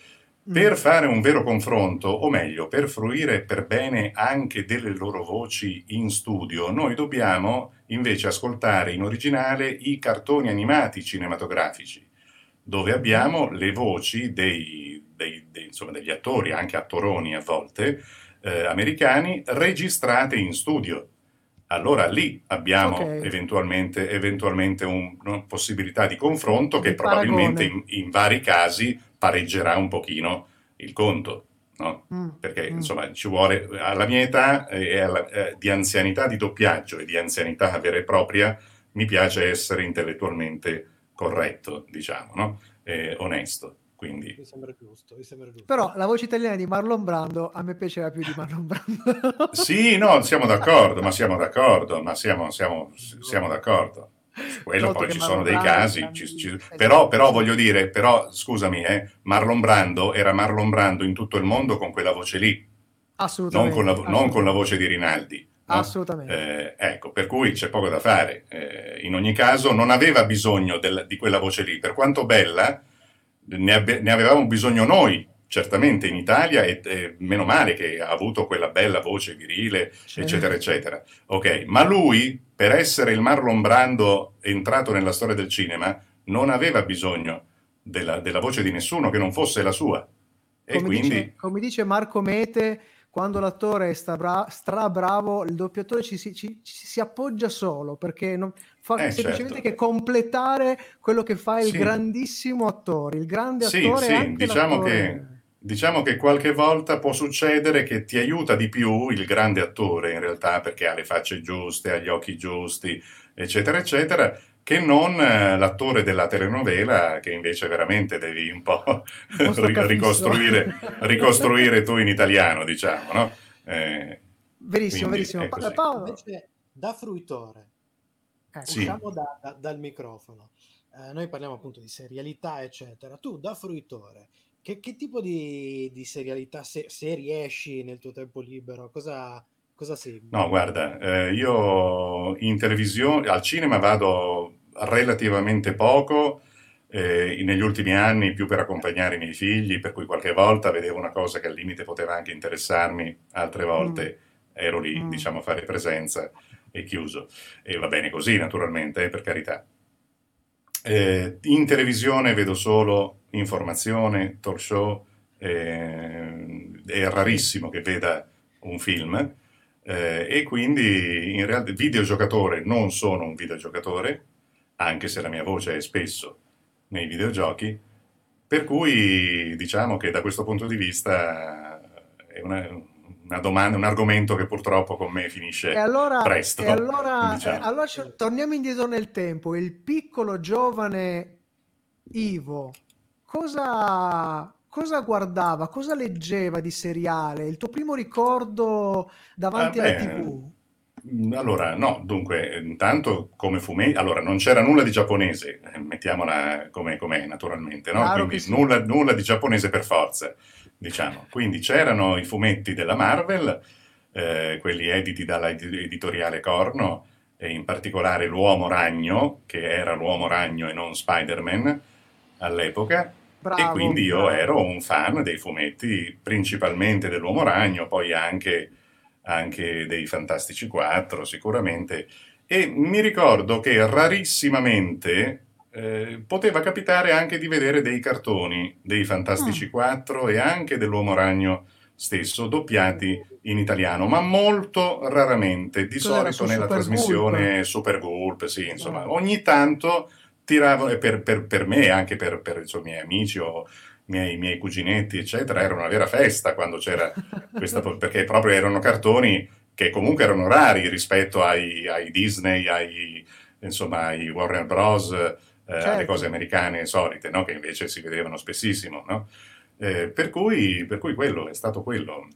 Mm. Per fare un vero confronto, o meglio, per fruire per bene anche delle loro voci in studio, noi dobbiamo invece ascoltare in originale i cartoni animati cinematografici, dove abbiamo le voci dei, dei- dei- insomma, degli attori, anche attoroni a volte, eh, americani, registrate in studio. Allora lì abbiamo Ok. eventualmente, eventualmente un- una possibilità di confronto che Di probabilmente in, in vari casi pareggerà un pochino il conto, no? Mm, Perché mm. insomma ci vuole, alla mia età eh, e alla- eh, di anzianità di doppiaggio e di anzianità vera e propria, mi piace essere intellettualmente corretto, diciamo, no? Eh, onesto. Quindi Mi sembra giusto, mi sembra giusto. Però la voce italiana di Marlon Brando a me piaceva più di Marlon Brando. Sì, no, siamo d'accordo, ma siamo d'accordo, ma siamo, siamo- siamo d'accordo. Su quello Molto poi ci Marlon sono dei Brando, casi, grandi- ci- ci- però, però voglio dire, però scusami, eh, Marlon Brando era Marlon Brando in tutto il mondo con quella voce lì, non Assolutamente. con la, non con la voce di Rinaldi. no? Assolutamente. Eh, ecco, per cui c'è poco da fare. Eh, in ogni caso non aveva bisogno del- di quella voce lì, per quanto bella, ne, abbe- ne avevamo bisogno noi, certamente in Italia, e, e meno male che ha avuto quella bella voce virile, Certo. eccetera, eccetera. Ok, ma lui, per essere il Marlon Brando entrato nella storia del cinema, non aveva bisogno della, della voce di nessuno che non fosse la sua. E come, quindi... dice, come dice Marco Mete, quando l'attore è bra- stra bravo, il doppiatore ci si, ci- ci si appoggia solo perché non, fa Eh, semplicemente certo. che completare quello che fa il Sì. grandissimo attore, il grande Sì, attore. sì, anche diciamo l'attore- che- Diciamo che qualche volta può succedere che ti aiuta di più il grande attore, in realtà, perché ha le facce giuste, ha gli occhi giusti, eccetera, eccetera, che non eh, l'attore della telenovela, che invece veramente devi un po' ricostruire, ricostruire tu in italiano, diciamo, no? Eh, Verissimo, verissimo. Paolo, Invece, da fruitore, ecco. Sì. usciamo da- da- dal microfono. Eh, noi parliamo appunto di serialità, eccetera. Tu, da fruitore, che, che tipo di, di serialità, se, se riesci nel tuo tempo libero, cosa, cosa segui? No, guarda, eh, io in televisione, al cinema vado relativamente poco, eh, negli ultimi anni più per accompagnare i miei figli, per cui qualche volta vedevo una cosa che al limite poteva anche interessarmi, altre volte ero lì, Mm. diciamo, a fare presenza e chiuso. E va bene così, naturalmente, eh, per carità. Eh, in televisione vedo solo informazione, talk show, eh, è rarissimo che veda un film. Eh, e quindi in realtà videogiocatore non sono un videogiocatore, anche se la mia voce è spesso nei videogiochi, per cui diciamo che da questo punto di vista è una, una domanda, un argomento che purtroppo con me finisce E allora, presto. e allora, diciamo. e allora torniamo indietro nel tempo. Il piccolo giovane Ivo, cosa, cosa guardava, cosa leggeva di seriale? Il tuo primo ricordo davanti Ah, alla beh, TV? Mm, Allora, no, dunque, intanto come fumetti, allora non c'era nulla di giapponese, eh, mettiamola come com'è naturalmente, no? Claro Quindi sì. nulla, nulla di giapponese per forza, diciamo. Quindi c'erano i fumetti della Marvel, eh, quelli editi dalla ed- editoriale Corno, e in particolare l'Uomo Ragno, che era l'Uomo Ragno e non Spider-Man all'epoca, Bravo, e quindi io bravo. ero un fan dei fumetti, principalmente dell'Uomo Ragno, poi anche, anche dei Fantastici 4, sicuramente. E mi ricordo che rarissimamente eh, poteva capitare anche di vedere dei cartoni dei Fantastici Mm. 4 e anche dell'Uomo Ragno stesso, doppiati in italiano, ma molto raramente, di Cos'era, solito nella Super trasmissione Super Gulp, sì, insomma, Ah. ogni tanto tiravo, e per, per- per me anche per, per, insomma, i miei amici o miei, miei cuginetti, eccetera, era una vera festa quando c'era questa, perché proprio erano cartoni che comunque erano rari rispetto ai, ai Disney, ai, insomma, ai Warner Bros., eh, Certo. alle cose americane solite, no? che invece si vedevano spessissimo. no? Eh, per, cui, per cui quello è stato quello.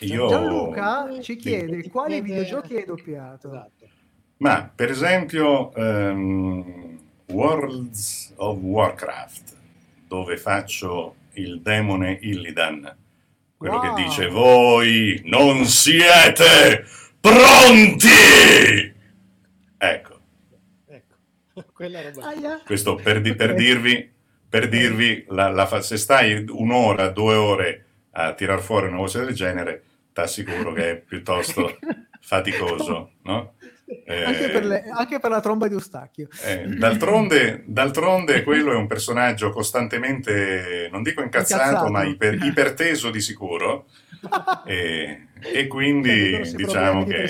Io, Gianluca ci Sì. chiede quali Chiede- videogiochi hai doppiato. Esatto. Ma per esempio ehm, Worlds of Warcraft, dove faccio il demone Illidan, quello Wow. che dice voi non siete pronti! Ecco, quella roba. Aia. questo per, di- per dirvi, per dirvi la- la se stai un'ora, due ore a tirar fuori una voce del genere, ti assicuro che è piuttosto faticoso, no? Anche, Eh, per le- anche per la tromba di Eustachio. Eh, d'altronde, d'altronde quello è un personaggio costantemente, non dico incazzato, Incazzato. ma iper- iperteso di sicuro. E, e quindi diciamo che...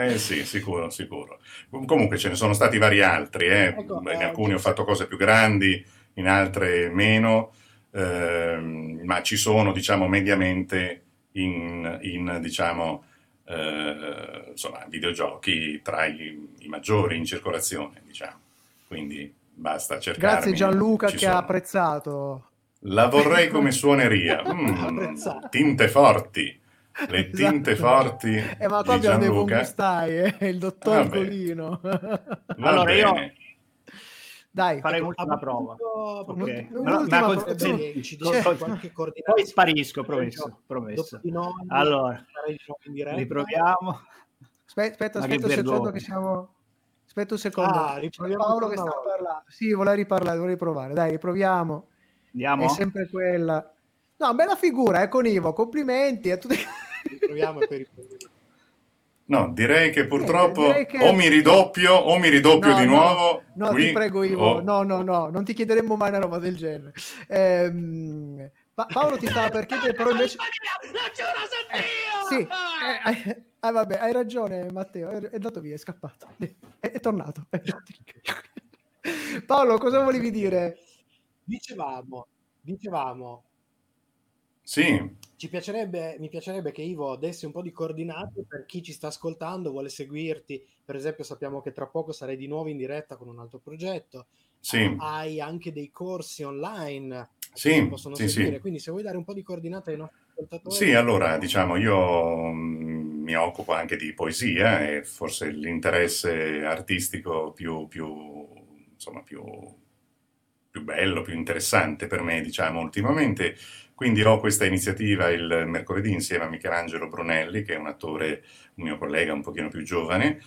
Eh sì, sicuro, sicuro. Com- Comunque ce ne sono stati vari altri, eh. Ecco, in eh, alcuni ho fatto cose più grandi, in altre meno, ehm, ma ci sono, diciamo, mediamente in, in, diciamo, eh, insomma, videogiochi tra i, i maggiori in circolazione, diciamo. Quindi basta cercare. Grazie Gianluca che ha apprezzato. La vorrei come suoneria. Mm, tinte forti. Le tinte Esatto. forti Eh, ma qua di abbiamo dei. Gustai, eh, il dottor Vabbè. Golino. Va Allora, io- bene. Dai, Farei un'ultima prova. proposito- Ok. Un'ultima Ma- prova. ci Cioè, qualche coordinata? Poi sparisco, promesso, promesso. Noi, Allora, riproviamo. Aspetta, aspetta, aspetta un secondo che siamo... Aspetta un secondo. Ah, riproviamo Paolo che sta parlando. Sì, vuole riparlare, vuole riprovare. Dai, riproviamo. Andiamo? È sempre quella. No, bella figura, eh, con Ivo. Complimenti a tutti. Riproviamo e poi riproviamo. No, direi che purtroppo direi che- o mi ridoppio o mi ridoppio No, di no, nuovo. No, qui, ti prego Ivo, o- no, no, no, non ti chiederemmo mai una roba del genere. Ehm, Pa- Paolo ti stava per chiedere, però invece... Eh, sì, eh, eh, ah, vabbè, hai ragione Matteo, è, è andato via, è scappato, è, è tornato. Paolo, cosa volevi dire? Dicevamo, dicevamo, Sì, ci piacerebbe, mi piacerebbe che Ivo desse un po' di coordinate per chi ci sta ascoltando, vuole seguirti. Per esempio, sappiamo che tra poco sarai di nuovo in diretta con un altro progetto. sì, Hai anche dei corsi online sì, che possono sì, seguire. sì. Quindi, se vuoi dare un po' di coordinate ai nostri ascoltatori, Sì, allora diciamo io mm, mi occupo anche di poesia e forse l'interesse artistico più, più, insomma, più, più bello, più interessante per me, diciamo, ultimamente. Quindi ho questa iniziativa il mercoledì insieme a Michelangelo Brunelli, che è un attore, un mio collega un pochino più giovane,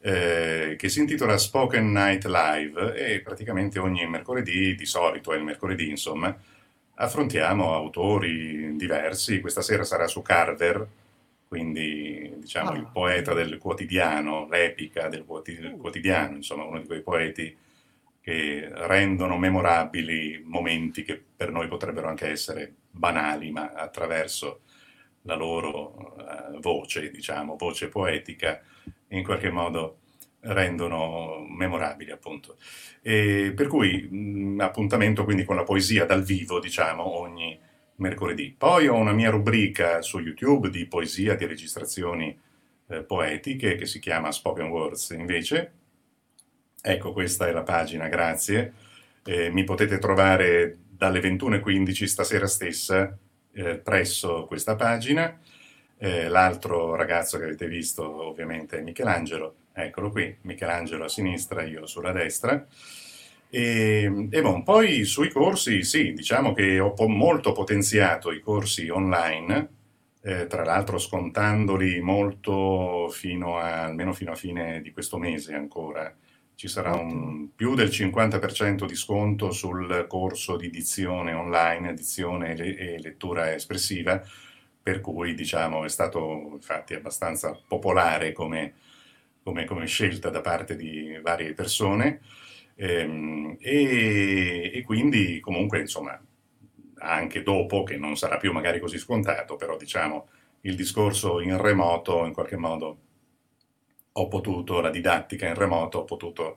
eh, che si intitola Spoken Night Live e praticamente ogni mercoledì, di solito è il mercoledì, insomma, affrontiamo autori diversi. Questa sera sarà su Carver, quindi diciamo Ah. il poeta del quotidiano, l'epica del del quotidiano, insomma uno di quei poeti che rendono memorabili momenti che per noi potrebbero anche essere banali, ma attraverso la loro eh, voce, diciamo, voce poetica, in qualche modo rendono memorabili, appunto. E per cui mh, appuntamento quindi con la poesia dal vivo, diciamo, ogni mercoledì. Poi ho una mia rubrica su YouTube di poesia, di registrazioni eh, poetiche che si chiama Spoken Words invece. Ecco, questa è la pagina, grazie. Eh, mi potete trovare dalle 21.15 stasera stessa eh, presso questa pagina. Eh, l'altro ragazzo che avete visto ovviamente è Michelangelo, eccolo qui, Michelangelo a sinistra, io sulla destra. E, e bon, poi sui corsi, sì, diciamo che ho po- molto potenziato i corsi online, eh, tra l'altro scontandoli molto fino a, almeno fino a fine di questo mese ancora. Ci sarà un, più del 50% di sconto sul corso di dizione online, dizione e, le- lettura espressiva, per cui diciamo è stato infatti abbastanza popolare come, come- come scelta da parte di varie persone. Ehm, e, e quindi comunque insomma anche dopo che non sarà più magari così scontato però diciamo il discorso in remoto in qualche modo ho potuto la didattica in remoto ho potuto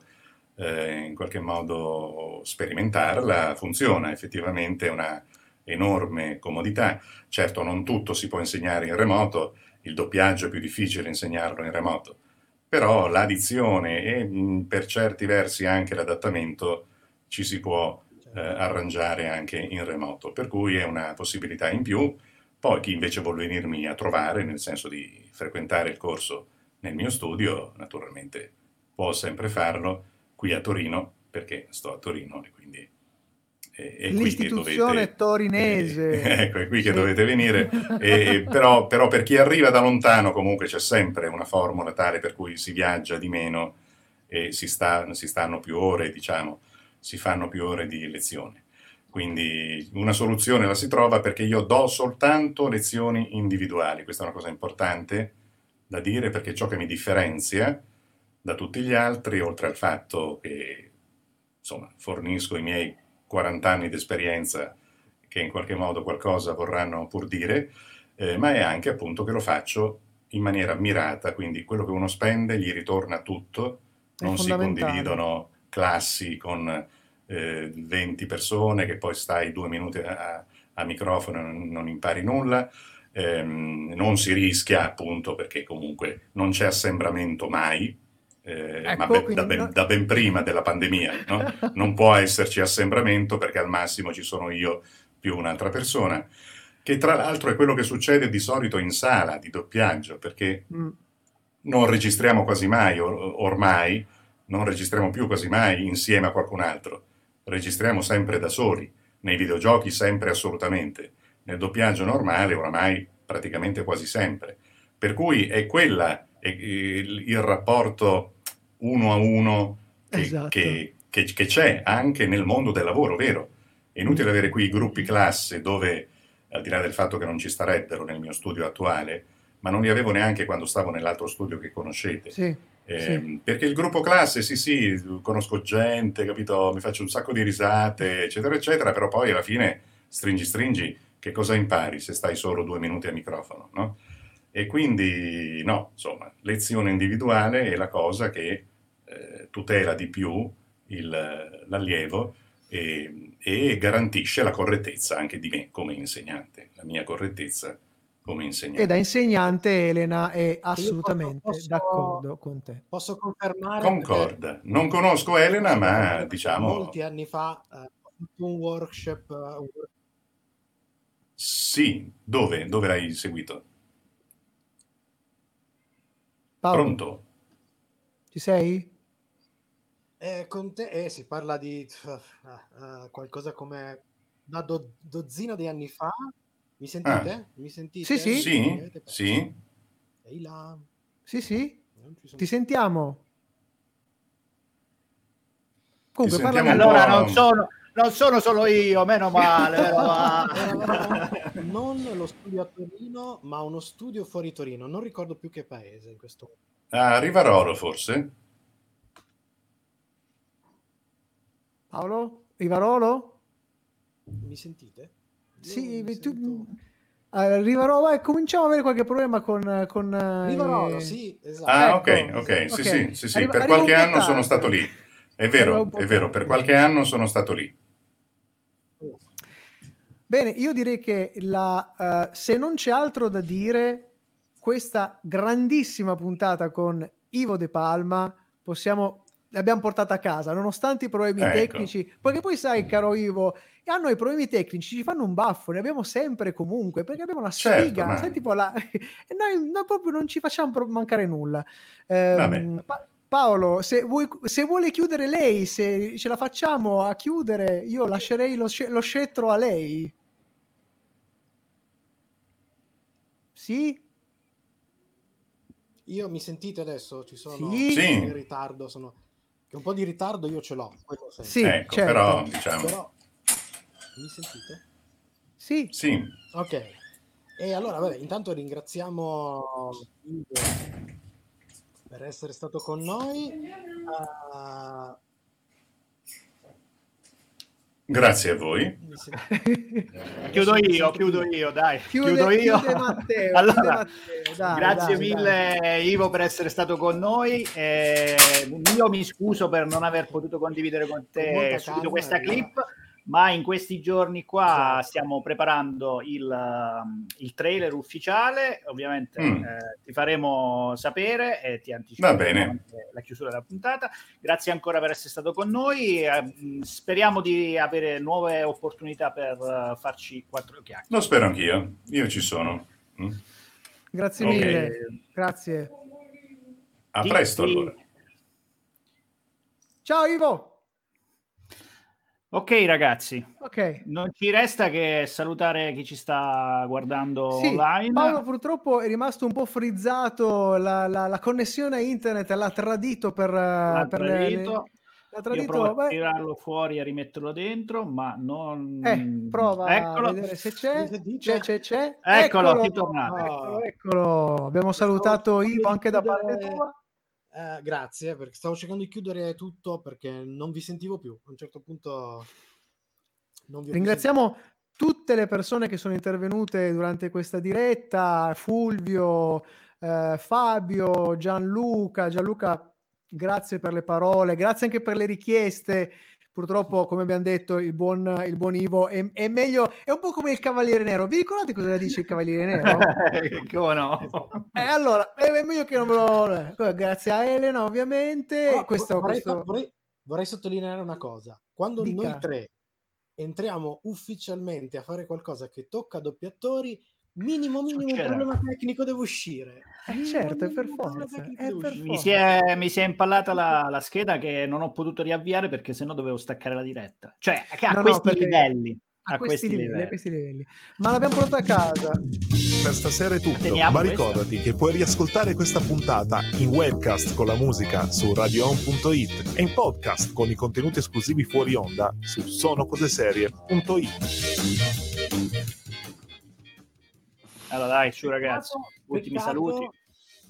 eh, in qualche modo sperimentarla, funziona effettivamente, è una enorme comodità. Certo, non tutto si può insegnare in remoto, il doppiaggio è più difficile insegnarlo in remoto, però l'addizione e mh, per certi versi anche l'adattamento ci si può eh, arrangiare anche in remoto, per cui è una possibilità in più. Poi chi invece vuole venirmi a trovare, nel senso di frequentare il corso nel mio studio, naturalmente può sempre farlo qui a Torino, perché sto a Torino e quindi è, è L'istituzione dovete, torinese. eh, ecco, è qui che Sì. dovete venire. E- però, però per chi arriva da lontano comunque c'è sempre una formula tale per cui si viaggia di meno e si, sta, si stanno più ore, diciamo, si fanno più ore di lezione. Quindi una soluzione la si trova perché io do soltanto lezioni individuali. Questa è una cosa importante da dire perché ciò che mi differenzia da tutti gli altri, oltre al fatto che insomma, fornisco i miei 40 anni di esperienza che in qualche modo qualcosa vorranno pur dire, eh, ma è anche appunto che lo faccio in maniera mirata, quindi quello che uno spende gli ritorna tutto, È non si condividono classi con eh, 20 persone che poi stai due minuti a, a microfono e non, non impari nulla, ehm, non si rischia appunto perché comunque non c'è assembramento mai, eh, ma Ecco, be- quindi da, ben, no- da ben prima della pandemia, no? non può esserci assembramento perché al massimo ci sono io più un'altra persona, che tra l'altro è quello che succede di solito in sala di doppiaggio, perché Mm. non registriamo quasi mai, or- ormai, non registriamo più quasi mai insieme a qualcun altro, registriamo sempre da soli, nei videogiochi sempre assolutamente, nel doppiaggio normale oramai praticamente quasi sempre. Per cui è quella è il, il rapporto uno a uno che, Esatto. che- che- che c'è anche nel mondo del lavoro, vero? È inutile avere qui i gruppi classe dove, al di là del fatto che non ci starebbero nel mio studio attuale, ma non li avevo neanche quando stavo nell'altro studio che conoscete. Sì, Eh, sì. Perché il gruppo classe, sì, sì, conosco gente, capito? Mi faccio un sacco di risate, eccetera, eccetera, però poi alla fine, stringi, stringi, che cosa impari se stai solo due minuti a microfono, no? E quindi, no, insomma, lezione individuale è la cosa che eh, tutela di più il- l'allievo e, e garantisce la correttezza anche di me come insegnante, la mia correttezza come insegnante. E da insegnante Elena è assolutamente posso- d'accordo con te. Posso confermare Concorda. Non conosco Elena, ma diciamo molti anni fa eh, un workshop, eh, un workshop sì. Dove? Dove l'hai seguito? Paolo, Pronto? ci sei? Eh, con te eh, si parla di eh, eh, qualcosa come una do- dozzina di anni fa. Mi sentite? Mi sentite? Sì, sì. Ah. Sì, sì. Ehi là, Sì, sì, ti sentiamo. Comunque, Ti parla sentiamo Allora non sono, non sono solo io, meno male. meno male. Non lo studio a Torino, ma uno studio fuori Torino. Non ricordo più che paese in questo A Rivarolo, forse? Paolo? Rivarolo? Mi sentite? Io Sì, mi tu... sento- Eh, Rivarolo, eh, cominciamo a avere qualche problema con... con eh, Rivarolo, sì, esatto. Ah, ok, ok, sì, Ok. sì, sì, sì. Arriva- Per qualche anno sono stato lì. È vero, è vero, per qualche anno sono stato lì. Bene, io direi che la, eh, se non c'è altro da dire, questa grandissima puntata con Ivo De Palma possiamo, l'abbiamo portata a casa, nonostante i problemi Ecco. tecnici, perché poi sai, caro Ivo, a noi i problemi tecnici ci fanno un baffo, ne abbiamo sempre e comunque, perché abbiamo una Certo, sfiga, ma- sai, tipo la... noi, noi proprio non ci facciamo mancare nulla. Pa- Paolo, se, vuoi- se vuole chiudere lei, se ce la facciamo a chiudere, io lascerei lo, lo scettro a lei. Sì? Io mi sentite adesso? Ci sono Sì. Sì. in ritardo, sono... che un po' di ritardo io ce l'ho. Sì, ecco, certo. però, diciamo, Però mi sentite? Sì, sì, Ok. E allora, vabbè, intanto ringraziamo per essere stato con noi. Ah, Grazie a voi. Chiudo io, chiudo io, dai. Chiude- chiudo io. chiude Matteo, allora, chiude Matteo, dai, grazie dai, mille Ivo per essere stato con noi. Eh, io mi scuso per non aver potuto condividere con te subito calma, questa clip, ma in questi giorni qua Esatto. stiamo preparando il, um, il trailer ufficiale. Ovviamente Mm. eh, ti faremo sapere e ti anticiperemo Va bene. anche la chiusura della puntata. Grazie ancora per essere stato con noi. eh, mh, speriamo di avere nuove opportunità per eh, farci quattro chiacchiere. Lo spero anch'io. Io ci sono. Mm. Grazie Ok. mille, grazie. A presto allora. Ciao Ivo. Ok ragazzi, Ok. non ci resta che salutare chi ci sta guardando Sì, online. Paolo purtroppo è rimasto un po' frizzato, la, la- la connessione a internet l'ha tradito per... L'ha per le- tradito. l'ha Io tradito, provo a beh, tirarlo fuori e rimetterlo dentro, ma non... eh, prova Eccolo. a vedere se c'è, c'è, c'è, c'è. Eccolo, ti tornato. eccolo, eccolo. Abbiamo salutato Ivo anche da parte tua. Eh, grazie, perché stavo cercando di chiudere tutto perché non vi sentivo più. A un certo punto non vi Ringraziamo tutte le persone che sono intervenute durante questa diretta, Fulvio, eh, Fabio, Gianluca. Gianluca, grazie per le parole, grazie anche per le richieste. Purtroppo, come abbiamo detto, il buon, il buon Ivo è, è meglio, è un po' come il Cavaliere Nero. Vi ricordate cosa dice il Cavaliere Nero? Come no? Eh, allora, è meglio che non me lo... Grazie a Elena, ovviamente. Oh, questo, vorrei, questo- vorrei- vorrei sottolineare una cosa. Quando Dica. noi tre entriamo ufficialmente a fare qualcosa che tocca doppiatori, minimo minimo un Succede. problema tecnico deve uscire. Eh, certo, è per forza, è per uscire. Mi si, è, mi si è impallata la, la scheda che non ho potuto riavviare perché sennò dovevo staccare la diretta. Cioè, a No, no, questi perché- livelli. a, questi, livelli, a questi livelli. Ma l'abbiamo portato a casa. Per stasera è tutto, Teniamo ma ricordati che puoi riascoltare questa puntata in webcast con la musica su radioon.it e in podcast con i contenuti esclusivi fuori onda su sonocoseserie.it. Allora dai, su ragazzi, Peccato- ultimi peccato saluti.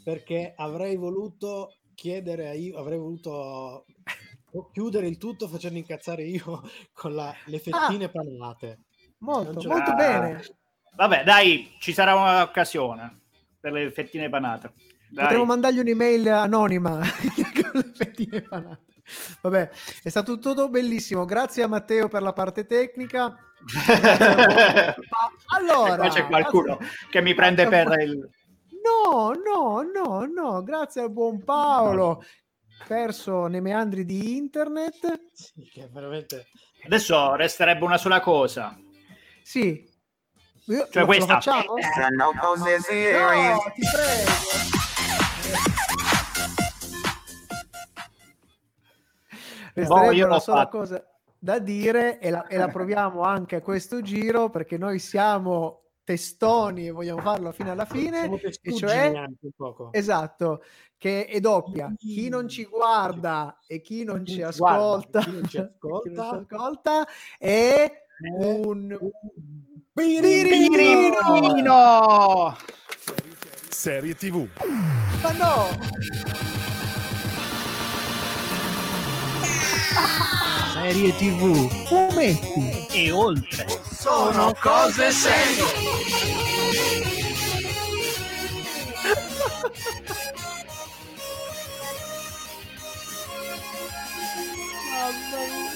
Perché avrei voluto chiedere a io, avrei voluto chiudere il tutto facendo incazzare io con la- le fettine panate. Molto, molto Ah, bene. Vabbè, dai, ci sarà un'occasione per le fettine panate. Dai. Potremmo mandargli un'email anonima con le fettine panate. Vabbè, è stato tutto bellissimo. Grazie a Matteo per la parte tecnica. Allora, Qua c'è qualcuno che mi prende per il... No, no, no, no. Grazie al buon Paolo, perso nei meandri di internet. Sì, veramente... Adesso resterebbe una sola cosa. Sì. Io- Cioè lo- questa. Lo facciamo? Cose No, serie. ti prego. Resterebbe Boh, io una sola fatto. cosa da dire e la, e la proviamo anche a questo giro perché noi siamo testoni e vogliamo farlo fino alla fine. E cioè, anche un poco. esatto, che è doppia. Chi non ci guarda e chi non Chi ci guarda, ascolta, chi non ci ascolta, ascolta è un! Birinino! Serie TV. Ma no! Serie TV, fumetti, E oltre. Sono cose serie. Mamma mia.